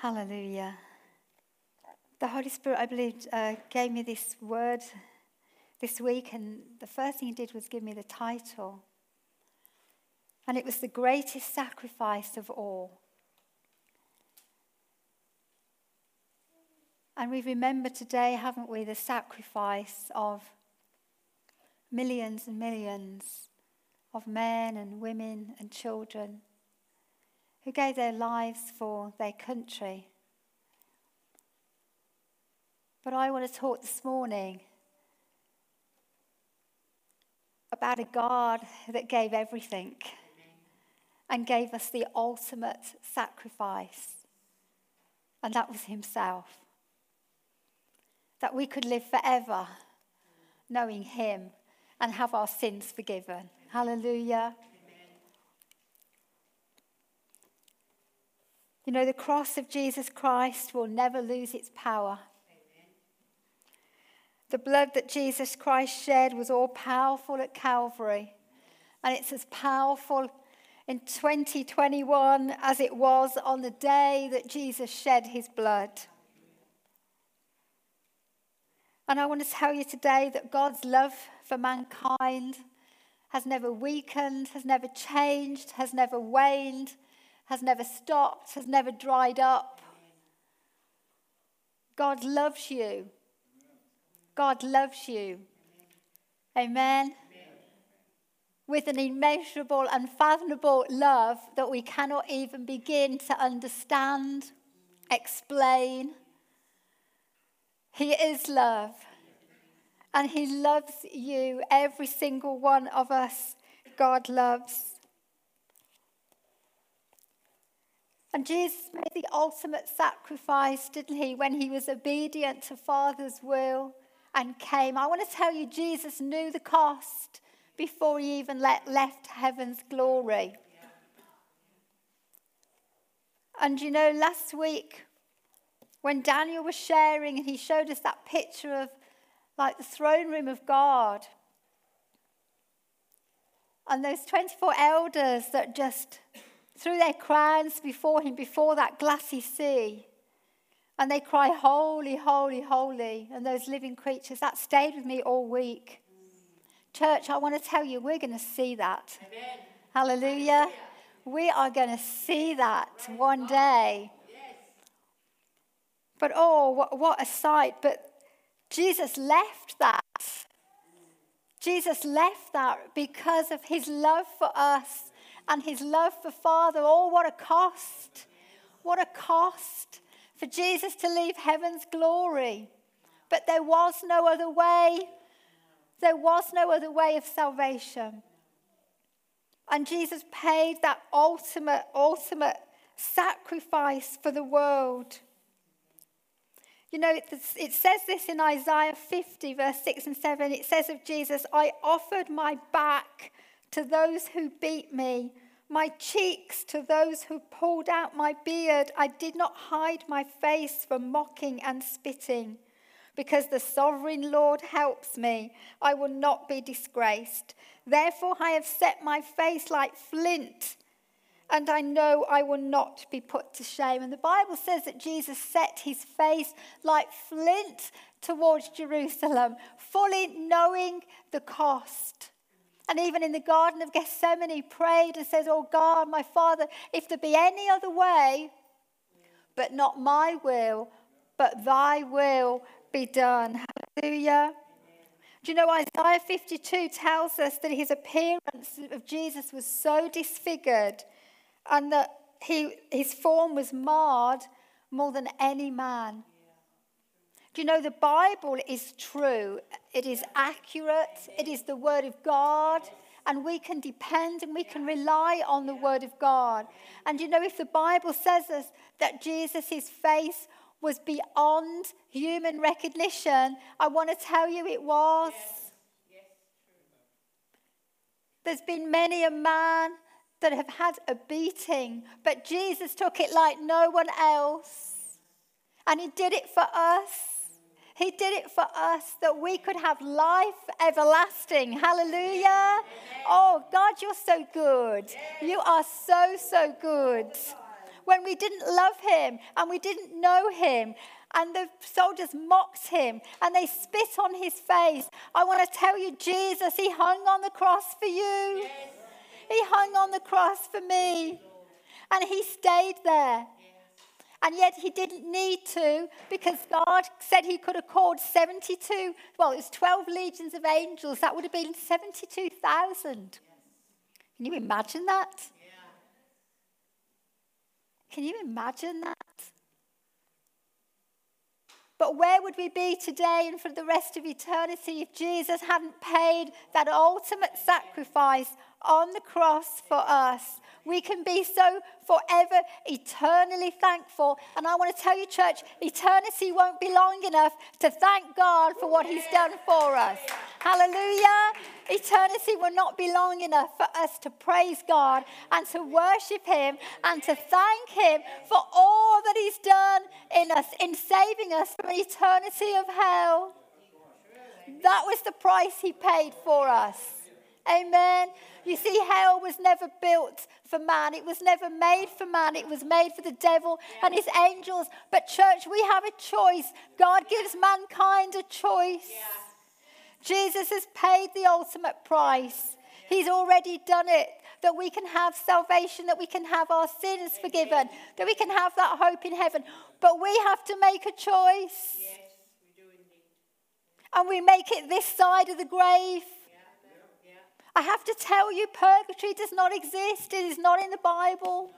Hallelujah. The Holy Spirit, I believe, uh, gave me this word this week, and the first thing He did was give me the title. And it was the greatest sacrifice of all. And we remember today, haven't we, the sacrifice of millions and millions of men and women and children who gave their lives for their country. But I want to talk this morning about a God that gave everything and gave us the ultimate sacrifice, and that was Himself. That we could live forever knowing Him and have our sins forgiven. Hallelujah. You know, the cross of Jesus Christ will never lose its power. The blood that Jesus Christ shed was all powerful at Calvary, and it's as powerful in 2021 as it was on the day that Jesus shed his blood. And I want to tell you today that God's love for mankind has never weakened, has never changed, has never waned, has never stopped, has never dried up. God loves you. God loves you. Amen with an immeasurable, unfathomable love that we cannot even begin to understand, explain. He is love. And He loves you, every single one of us, God loves. And Jesus made the ultimate sacrifice, didn't He, when He was obedient to Father's will and came. I want to tell you, Jesus knew the cost before he even let, left heaven's glory. And you know, last week, when Daniel was sharing and he showed us that picture of like the throne room of God, and those 24 elders that just threw their crowns before him, before that glassy sea, and they cry, Holy, holy, holy. And those living creatures, that stayed with me all week. Church, I want to tell you, we're going to see that. Amen. Hallelujah. Hallelujah. We are going to see that one day. But oh, what, what a sight. But Jesus left that. Jesus left that because of his love for us and his love for Father. Oh, what a cost! What a cost for Jesus to leave heaven's glory. But there was no other way. There was no other way of salvation. And Jesus paid that ultimate, ultimate sacrifice for the world. You know, it says this in Isaiah 50, verse 6 and 7. It says of Jesus, I offered my back to those who beat me, my cheeks to those who pulled out my beard. I did not hide my face from mocking and spitting. Because the sovereign Lord helps me, I will not be disgraced. Therefore, I have set my face like flint, and I know I will not be put to shame. And the Bible says that Jesus set his face like flint towards Jerusalem, fully knowing the cost. And even in the Garden of Gethsemane, he prayed and says, Oh God, my Father, if there be any other way, but not my will, but thy will be done. Hallelujah. Do you know Isaiah 52 tells us that his appearance of Jesus was so disfigured and that he, his form was marred more than any man? Do you know the Bible is true? It is accurate. It is the Word of God. And we can depend and we can rely on the Word of God. And you know, if the Bible says us that Jesus' face was beyond human recognition, I want to tell you it was. Yes. Yes, There's been many a man that have had a beating, but Jesus took it like no one else. And he did it for us. He did it for us that we could have life everlasting. Hallelujah. Oh, God, you're so good. You are so, so good. when we didn't love him and we didn't know him and the soldiers mocked him and they spit on his face. I want to tell you, Jesus, he hung on the cross for you. Yes. He hung on the cross for me. And he stayed there. And yet he didn't need to because God said he could have called 72, well, it was 12 legions of angels. That would have been 72,000. Can you imagine that? Can you imagine that? But where would we be today and for the rest of eternity if Jesus hadn't paid that ultimate sacrifice on the cross for us? We can be so forever, eternally thankful. And I want to tell you, church, eternity won't be long enough to thank God for what He's done for us. Hallelujah. Eternity will not be long enough for us to praise God and to worship Him and to thank Him for all that He's done in us, in saving us from an eternity of hell. That was the price He paid for us. Amen. You see, hell was never built for man. It was never made for man. It was made for the devil and his angels. But, church, we have a choice. God gives mankind a choice. Jesus has paid the ultimate price. He's already done it. That we can have salvation, that we can have our sins forgiven, that we can have that hope in heaven. But we have to make a choice. And we make it this side of the grave. I have to tell you, purgatory does not exist, it is not in the Bible.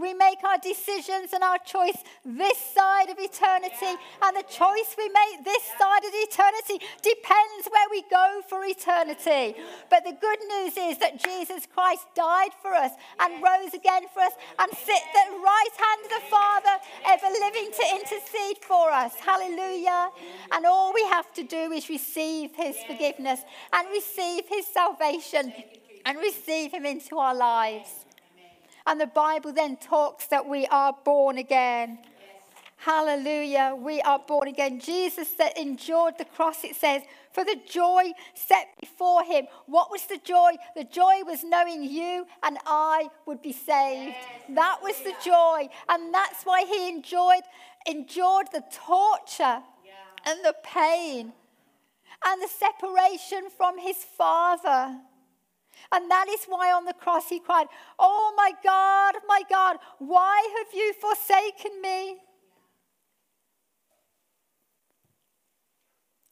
We make our decisions and our choice this side of eternity, and the choice we make this side of eternity depends where we go for eternity. But the good news is that Jesus Christ died for us and rose again for us and sits at the right hand of the Father, ever living to intercede for us. Hallelujah. And all we have to do is receive his forgiveness and receive his salvation and receive him into our lives. And the Bible then talks that we are born again. Yes. Hallelujah. We are born again. Jesus that endured the cross, it says, for the joy set before him. What was the joy? The joy was knowing you and I would be saved. Yes. That was the joy. And that's why he enjoyed, endured the torture yeah. and the pain and the separation from his Father. And that is why on the cross he cried, Oh my God, my God, why have you forsaken me?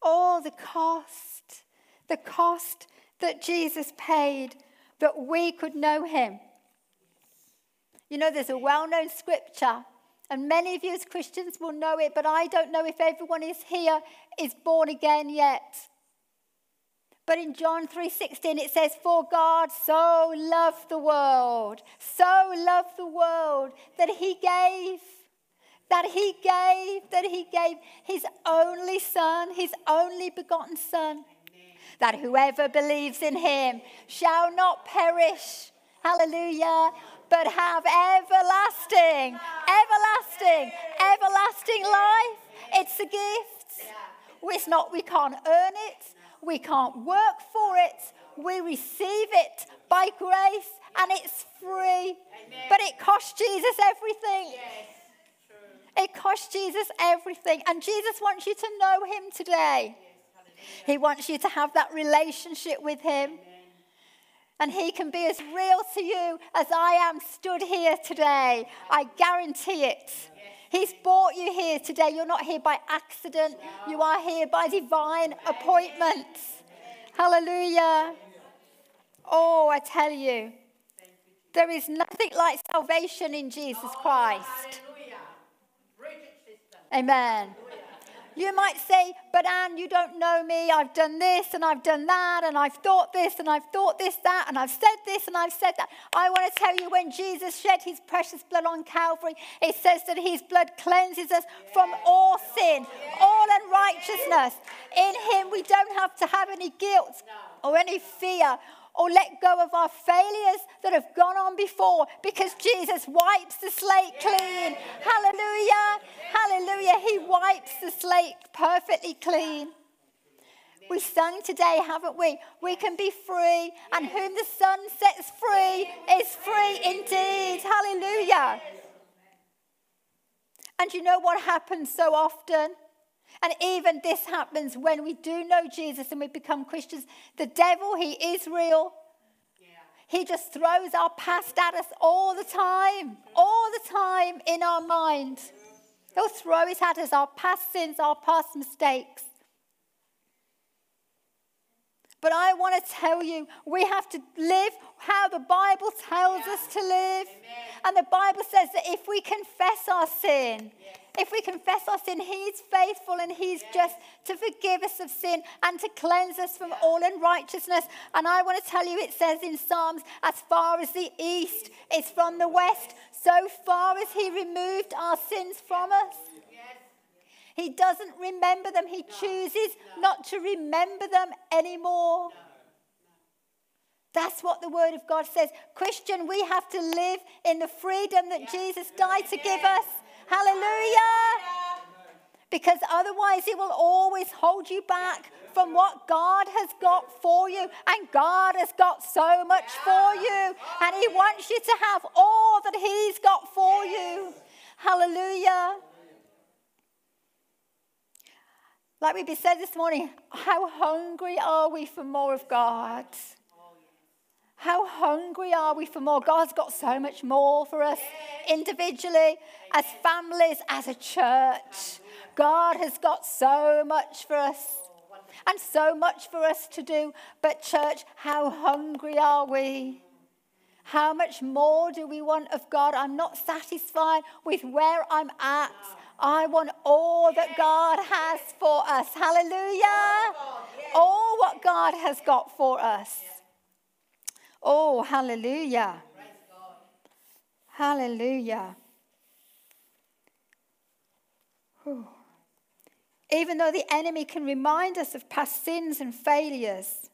Oh, the cost, the cost that Jesus paid that we could know him. You know, there's a well known scripture, and many of you as Christians will know it, but I don't know if everyone is here is born again yet. But in John 3:16 it says for God so loved the world, so loved the world that he gave that he gave that he gave his only son, his only begotten son. That whoever believes in him shall not perish. Hallelujah. But have everlasting, everlasting, everlasting life. It's a gift. It's not, we can't earn it. We can't work for it. We receive it by grace and it's free. Amen. But it cost Jesus everything. Yes, it cost Jesus everything. And Jesus wants you to know him today. Yes, he wants you to have that relationship with him. Amen. And he can be as real to you as I am stood here today. I guarantee it. He's brought you here today. You're not here by accident, you are here by divine appointment. Hallelujah. Oh, I tell you, there is nothing like salvation in Jesus Christ. Amen. You might say, but Anne, you don't know me. I've done this and I've done that and I've thought this and I've thought this, that, and I've said this and I've said that. I want to tell you when Jesus shed his precious blood on Calvary, it says that his blood cleanses us from all sin, all unrighteousness. In him, we don't have to have any guilt or any fear or let go of our failures that have gone on before because Jesus wipes the slate clean. Hallelujah. Hallelujah. He wipes the slate perfectly clean. We sung today, haven't we? We can be free, and whom the Son sets free is free indeed. Hallelujah. And you know what happens so often? And even this happens when we do know Jesus and we become Christians. The devil, he is real. He just throws our past at us all the time, all the time in our mind. He'll throw it at us, our past sins, our past mistakes. But I want to tell you, we have to live how the Bible tells yeah. us to live. Amen. And the Bible says that if we confess our sin, yes. if we confess our sin, He's faithful and He's yes. just to forgive us of sin and to cleanse us from all unrighteousness. And I want to tell you, it says in Psalms, as far as the east is from the west, so far as He removed our sins from us. He doesn't remember them. He chooses not to remember them anymore. That's what the Word of God says. Christian, we have to live in the freedom that Jesus died to give us. Hallelujah. Because otherwise, it will always hold you back from what God has got for you. And God has got so much for you. And He wants you to have all that He's got for you. Hallelujah. Like we said this morning, how hungry are we for more of God? How hungry are we for more? God's got so much more for us individually, as families, as a church. God has got so much for us and so much for us to do. But, church, how hungry are we? How much more do we want of God? I'm not satisfied with where I'm at. I want all that God has for us. Hallelujah. All what God has got for us. Oh, hallelujah. Hallelujah. Whew. Even though the enemy can remind us of past sins and failures,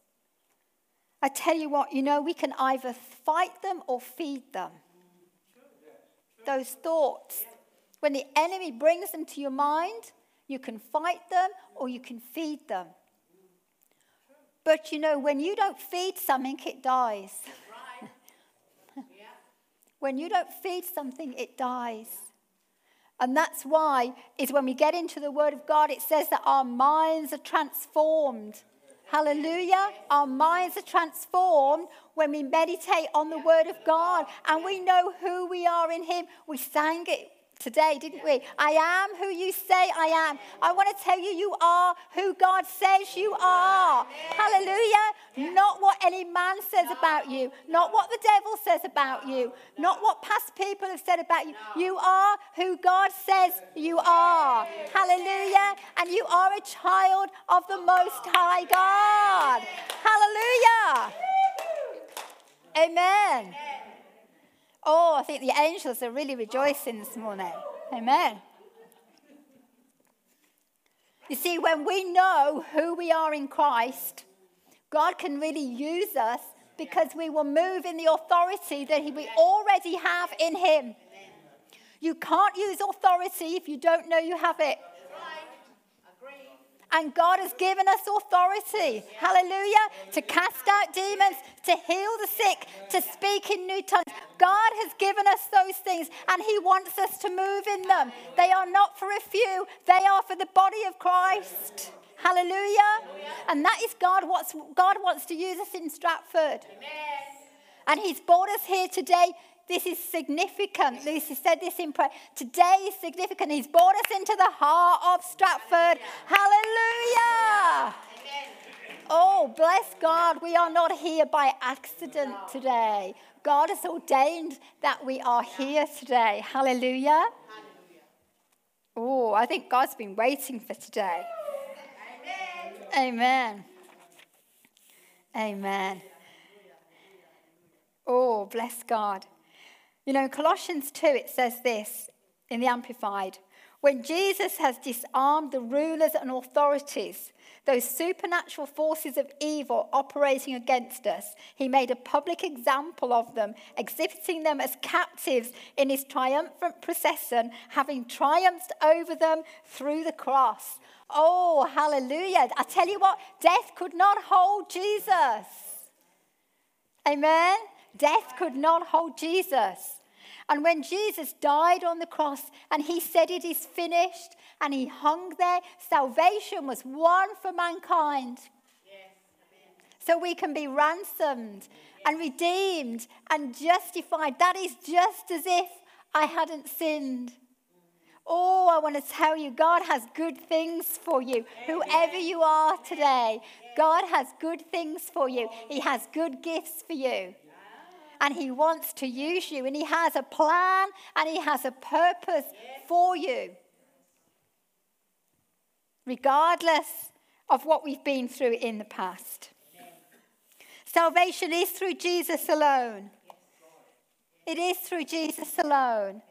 I tell you what, you know, we can either fight them or feed them. Those thoughts, when the enemy brings them to your mind, you can fight them or you can feed them. But you know, when you don't feed something, it dies. when you don't feed something, it dies. And that's why is when we get into the word of God, it says that our minds are transformed. Hallelujah. Our minds are transformed when we meditate on the word of God and we know who we are in him. We sang it today, didn't we? I am who you say I am. I want to tell you, you are who God says you are. Hallelujah. Not what any man says about you, not what the devil says about you, not what past people have said about you. You are who God says you are. Hallelujah. And you are a child of the Most High God. Hallelujah. Amen. Oh, I think the angels are really rejoicing this morning. Amen. You see, when we know who we are in Christ, God can really use us because we will move in the authority that we already have in Him. You can't use authority if you don't know you have it. And God has given us authority, hallelujah, to cast out demons, to heal the sick, to speak in new tongues. God has given us those things and He wants us to move in them. They are not for a few, they are for the body of Christ. Hallelujah. And that is God wants God wants to use us in Stratford. And He's brought us here today this is significant. Lucy said this in prayer. Today is significant. He's brought us into the heart of Stratford. Hallelujah. Oh, bless God. We are not here by accident today. God has ordained that we are here today. Hallelujah. Oh, I think God's been waiting for today. Amen. Amen. Oh, bless God. You know, in Colossians 2, it says this in the Amplified When Jesus has disarmed the rulers and authorities, those supernatural forces of evil operating against us, he made a public example of them, exhibiting them as captives in his triumphant procession, having triumphed over them through the cross. Oh, hallelujah. I tell you what, death could not hold Jesus. Amen? Death could not hold Jesus. And when Jesus died on the cross and he said, It is finished, and he hung there, salvation was won for mankind. so we can be ransomed and redeemed and justified. That is just as if I hadn't sinned. Oh, I want to tell you, God has good things for you. Whoever you are today, God has good things for you. He has good gifts for you. And He wants to use you. And He has a plan and He has a purpose for you. Regardless of what we've been through in the past. Salvation is through Jesus alone. It is through Jesus alone.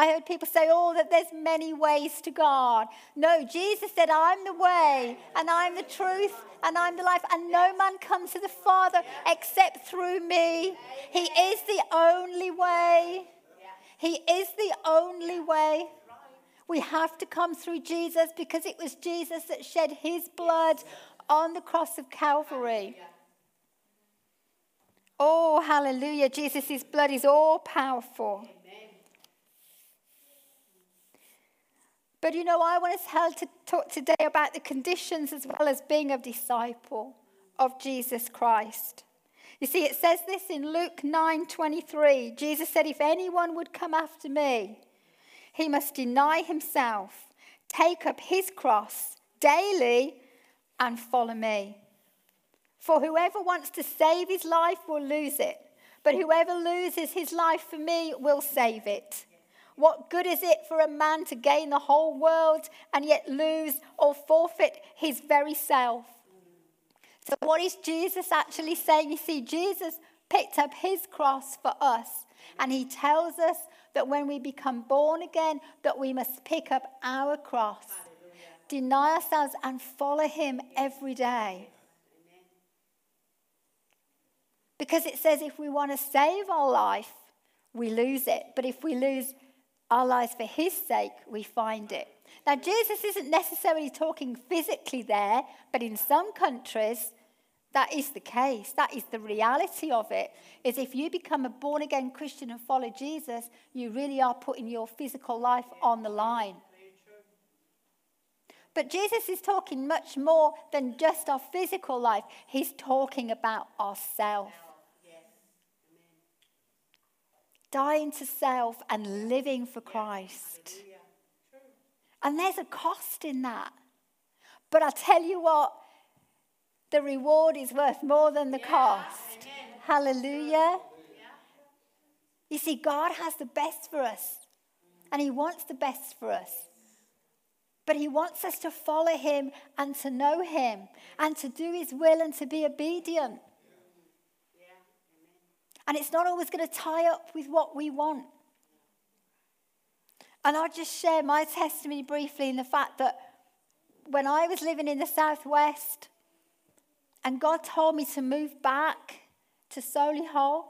I heard people say, oh, that there's many ways to God. No, Jesus said, I'm the way, and I'm the truth, and I'm the life, and no man comes to the Father except through me. He is the only way. He is the only way. We have to come through Jesus because it was Jesus that shed his blood on the cross of Calvary. Oh, hallelujah. Jesus' blood is all powerful. But you know, I want us to talk today about the conditions as well as being a disciple of Jesus Christ. You see, it says this in Luke 9 23. Jesus said, If anyone would come after me, he must deny himself, take up his cross daily, and follow me. For whoever wants to save his life will lose it, but whoever loses his life for me will save it. What good is it for a man to gain the whole world and yet lose or forfeit his very self? So, what is Jesus actually saying? You see, Jesus picked up his cross for us, and he tells us that when we become born again, that we must pick up our cross, Hallelujah. deny ourselves, and follow him every day. Because it says if we want to save our life, we lose it. But if we lose our lives for his sake, we find it. Now, Jesus isn't necessarily talking physically there, but in some countries, that is the case. That is the reality of it. Is if you become a born again Christian and follow Jesus, you really are putting your physical life on the line. But Jesus is talking much more than just our physical life. He's talking about ourselves dying to self and living for Christ. And there's a cost in that. But I tell you what, the reward is worth more than the cost. Hallelujah. You see, God has the best for us, and He wants the best for us. But He wants us to follow Him and to know Him and to do His will and to be obedient. And it's not always going to tie up with what we want. And I'll just share my testimony briefly in the fact that when I was living in the Southwest and God told me to move back to Solihull,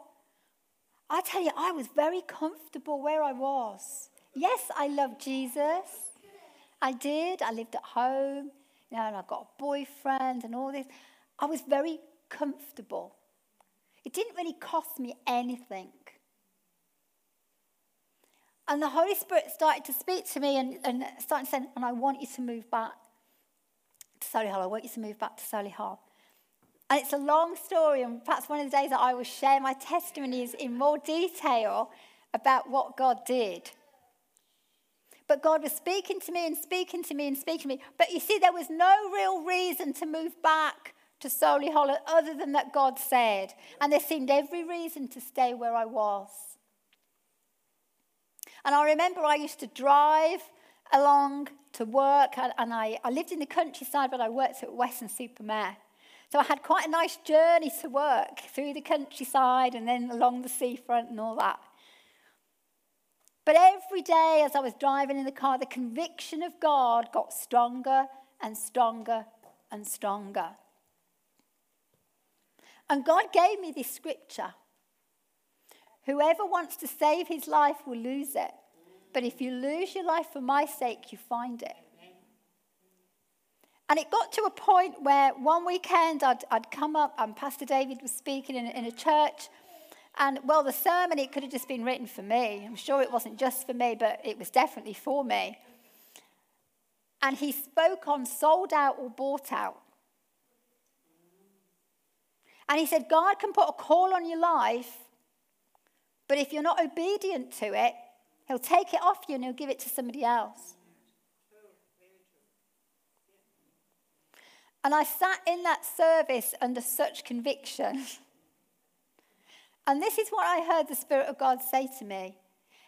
I tell you, I was very comfortable where I was. Yes, I loved Jesus. I did. I lived at home, you know, and I got a boyfriend and all this. I was very comfortable. It didn't really cost me anything. And the Holy Spirit started to speak to me and, and started saying, and I want you to move back to Solihull. I want you to move back to Solihull. And it's a long story, and perhaps one of the days that I will share my testimonies in more detail about what God did. But God was speaking to me and speaking to me and speaking to me. But you see, there was no real reason to move back to Solihull other than that God said. And there seemed every reason to stay where I was. And I remember I used to drive along to work, and I, I lived in the countryside, but I worked at Weston-super-Mare. So I had quite a nice journey to work through the countryside and then along the seafront and all that. But every day as I was driving in the car, the conviction of God got stronger and stronger and stronger. And God gave me this scripture Whoever wants to save his life will lose it. But if you lose your life for my sake, you find it. And it got to a point where one weekend I'd, I'd come up and Pastor David was speaking in, in a church. And well, the sermon, it could have just been written for me. I'm sure it wasn't just for me, but it was definitely for me. And he spoke on sold out or bought out. And he said, God can put a call on your life, but if you're not obedient to it, he'll take it off you and he'll give it to somebody else. And I sat in that service under such conviction. and this is what I heard the Spirit of God say to me.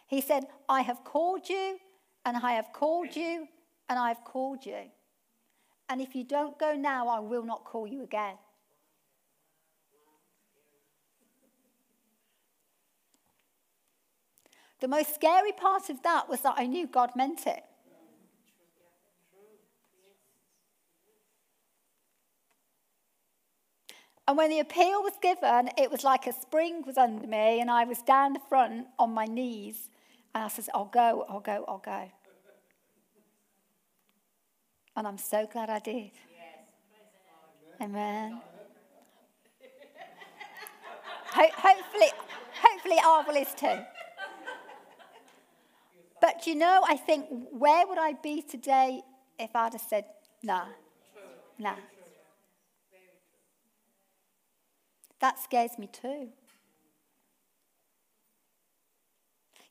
He said, I have called you, and I have called you, and I have called you. And if you don't go now, I will not call you again. The most scary part of that was that I knew God meant it. And when the appeal was given, it was like a spring was under me, and I was down the front on my knees. And I said, I'll go, I'll go, I'll go. And I'm so glad I did. Amen. Ho- hopefully, hopefully, Arvel is too. But you know, I think, where would I be today if I'd have said, nah, nah? That scares me too.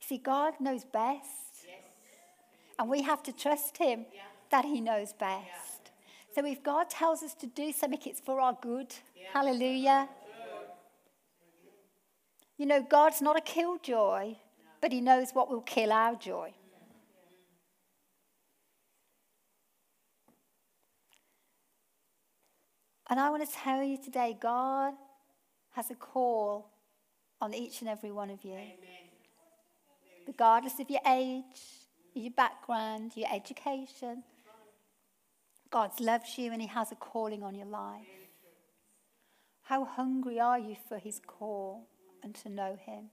See, God knows best. Yes. And we have to trust Him yeah. that He knows best. Yeah. So if God tells us to do something, it's for our good. Yeah. Hallelujah. You know, God's not a killjoy. But He knows what will kill our joy. And I want to tell you today, God has a call on each and every one of you. Amen. Regardless of your age, your background, your education, God loves you and He has a calling on your life. How hungry are you for His call and to know Him?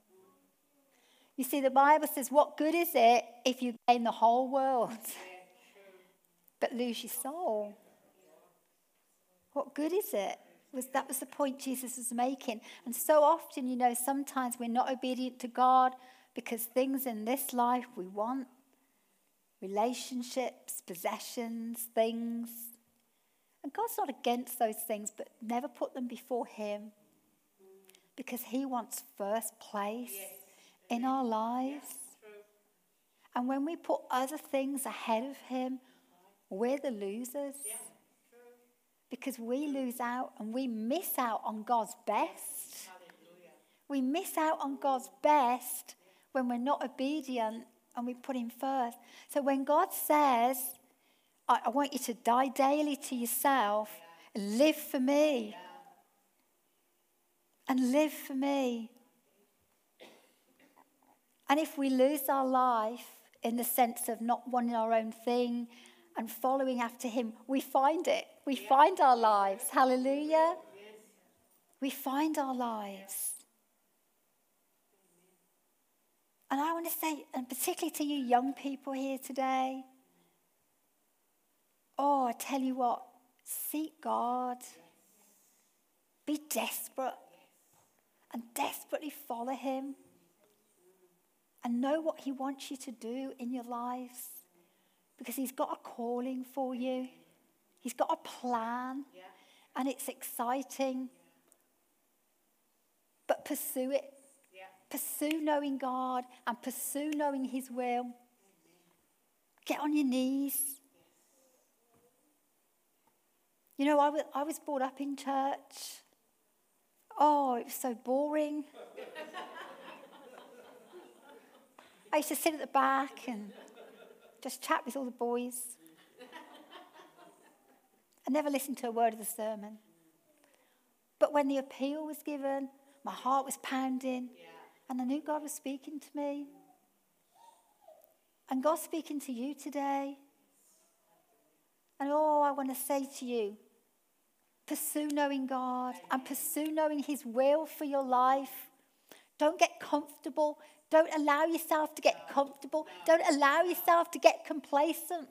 You see, the Bible says, What good is it if you gain the whole world but lose your soul? What good is it? was that was the point Jesus was making. And so often, you know, sometimes we're not obedient to God because things in this life we want relationships, possessions, things. And God's not against those things, but never put them before Him because He wants first place yes. In our lives. and when we put other things ahead of Him, we're the losers because we lose out and we miss out on God's best. Hallelujah. We miss out on God's best when we're not obedient and we put Him first. So when God says, I, I want you to die daily to yourself, yeah. live for me, and live for me. And if we lose our life in the sense of not wanting our own thing and following after Him, we find it. We yeah. find our lives. Hallelujah. Yes. We find our lives. And I want to say, and particularly to you young people here today, oh, I tell you what, seek God. Be desperate and desperately follow Him and know what He wants you to do in your lives because He's got a calling for you. He's got a plan, yeah. and it's exciting. But pursue it. Yeah. Pursue knowing God and pursue knowing His will. Get on your knees. You know, I was, I was brought up in church. Oh, it was so boring. I used to sit at the back and just chat with all the boys. I never listened to a word of the sermon. But when the appeal was given, my heart was pounding, and I knew God was speaking to me. And God's speaking to you today. And oh, I want to say to you pursue knowing God and pursue knowing His will for your life. Don't get comfortable. Don't allow yourself to get comfortable. Don't allow yourself to get complacent.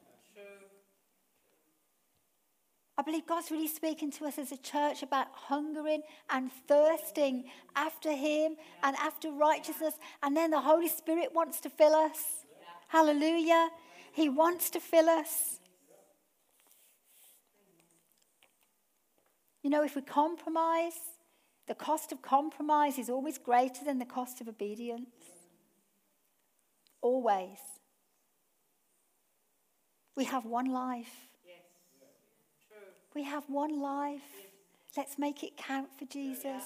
I believe God's really speaking to us as a church about hungering and thirsting after Him and after righteousness. And then the Holy Spirit wants to fill us. Hallelujah. He wants to fill us. You know, if we compromise, the cost of compromise is always greater than the cost of obedience. Always. We have one life. We have one life. Let's make it count for Jesus.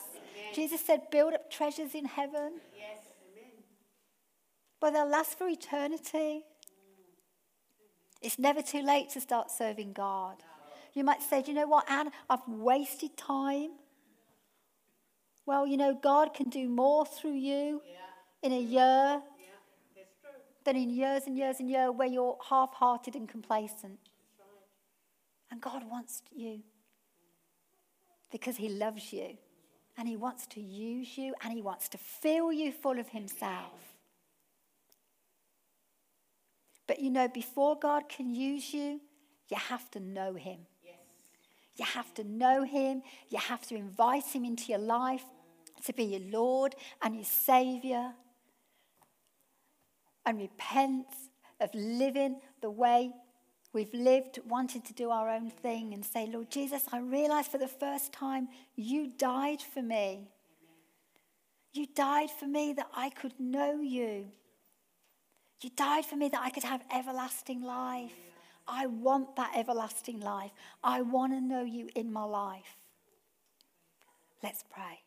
Jesus said, build up treasures in heaven. Yes. But they'll last for eternity. It's never too late to start serving God. You might say, Do you know what, Anne? I've wasted time. Well, you know, God can do more through you in a year than in years and years and years where you're half hearted and complacent. And God wants you because He loves you and He wants to use you and He wants to fill you full of Himself. But you know, before God can use you, you have to know Him. You have to know Him. You have to invite Him into your life to be your Lord and your Savior. And repent of living the way we've lived, wanting to do our own thing, and say, Lord Jesus, I realize for the first time you died for me. You died for me that I could know you. You died for me that I could have everlasting life. I want that everlasting life. I want to know you in my life. Let's pray.